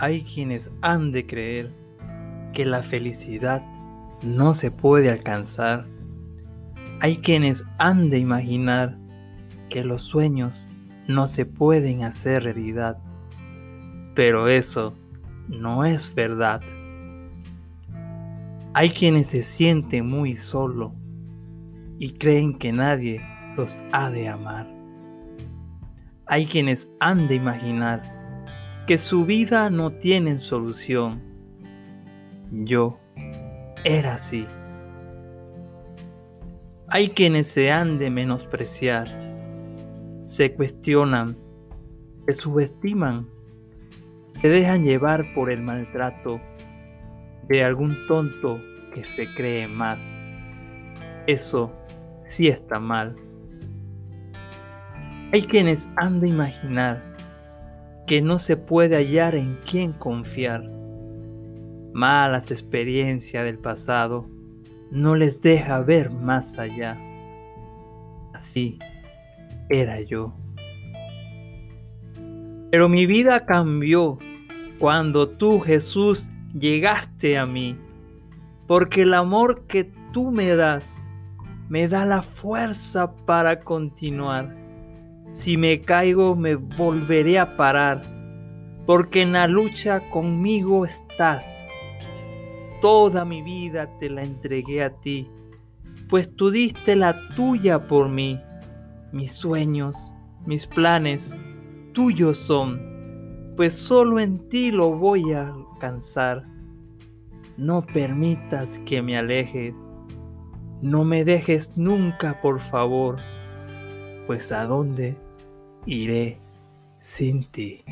hay quienes han de creer que la felicidad no se puede alcanzar. Hay quienes han de imaginar que los sueños no se pueden hacer realidad. Pero eso no es verdad. Hay quienes se sienten muy solo y creen que nadie los ha de amar. Hay quienes han de imaginar que su vida no tiene solución. Yo era así. Hay quienes se han de menospreciar, se cuestionan, se subestiman, se dejan llevar por el maltrato de algún tonto que se cree más. Eso sí está mal. Hay quienes han de imaginar que no se puede hallar en quién confiar. Malas experiencias del pasado no les deja ver más allá. Así era yo. Pero mi vida cambió cuando tú, Jesús, llegaste a mí, porque el amor que tú me das me da la fuerza para continuar. Si me caigo me volveré a parar, porque en la lucha conmigo estás. Toda mi vida te la entregué a ti, pues tú diste la tuya por mí. Mis sueños, mis planes, tuyos son, pues solo en ti lo voy a alcanzar. No permitas que me alejes, no me dejes nunca, por favor pues a dónde iré sin ti.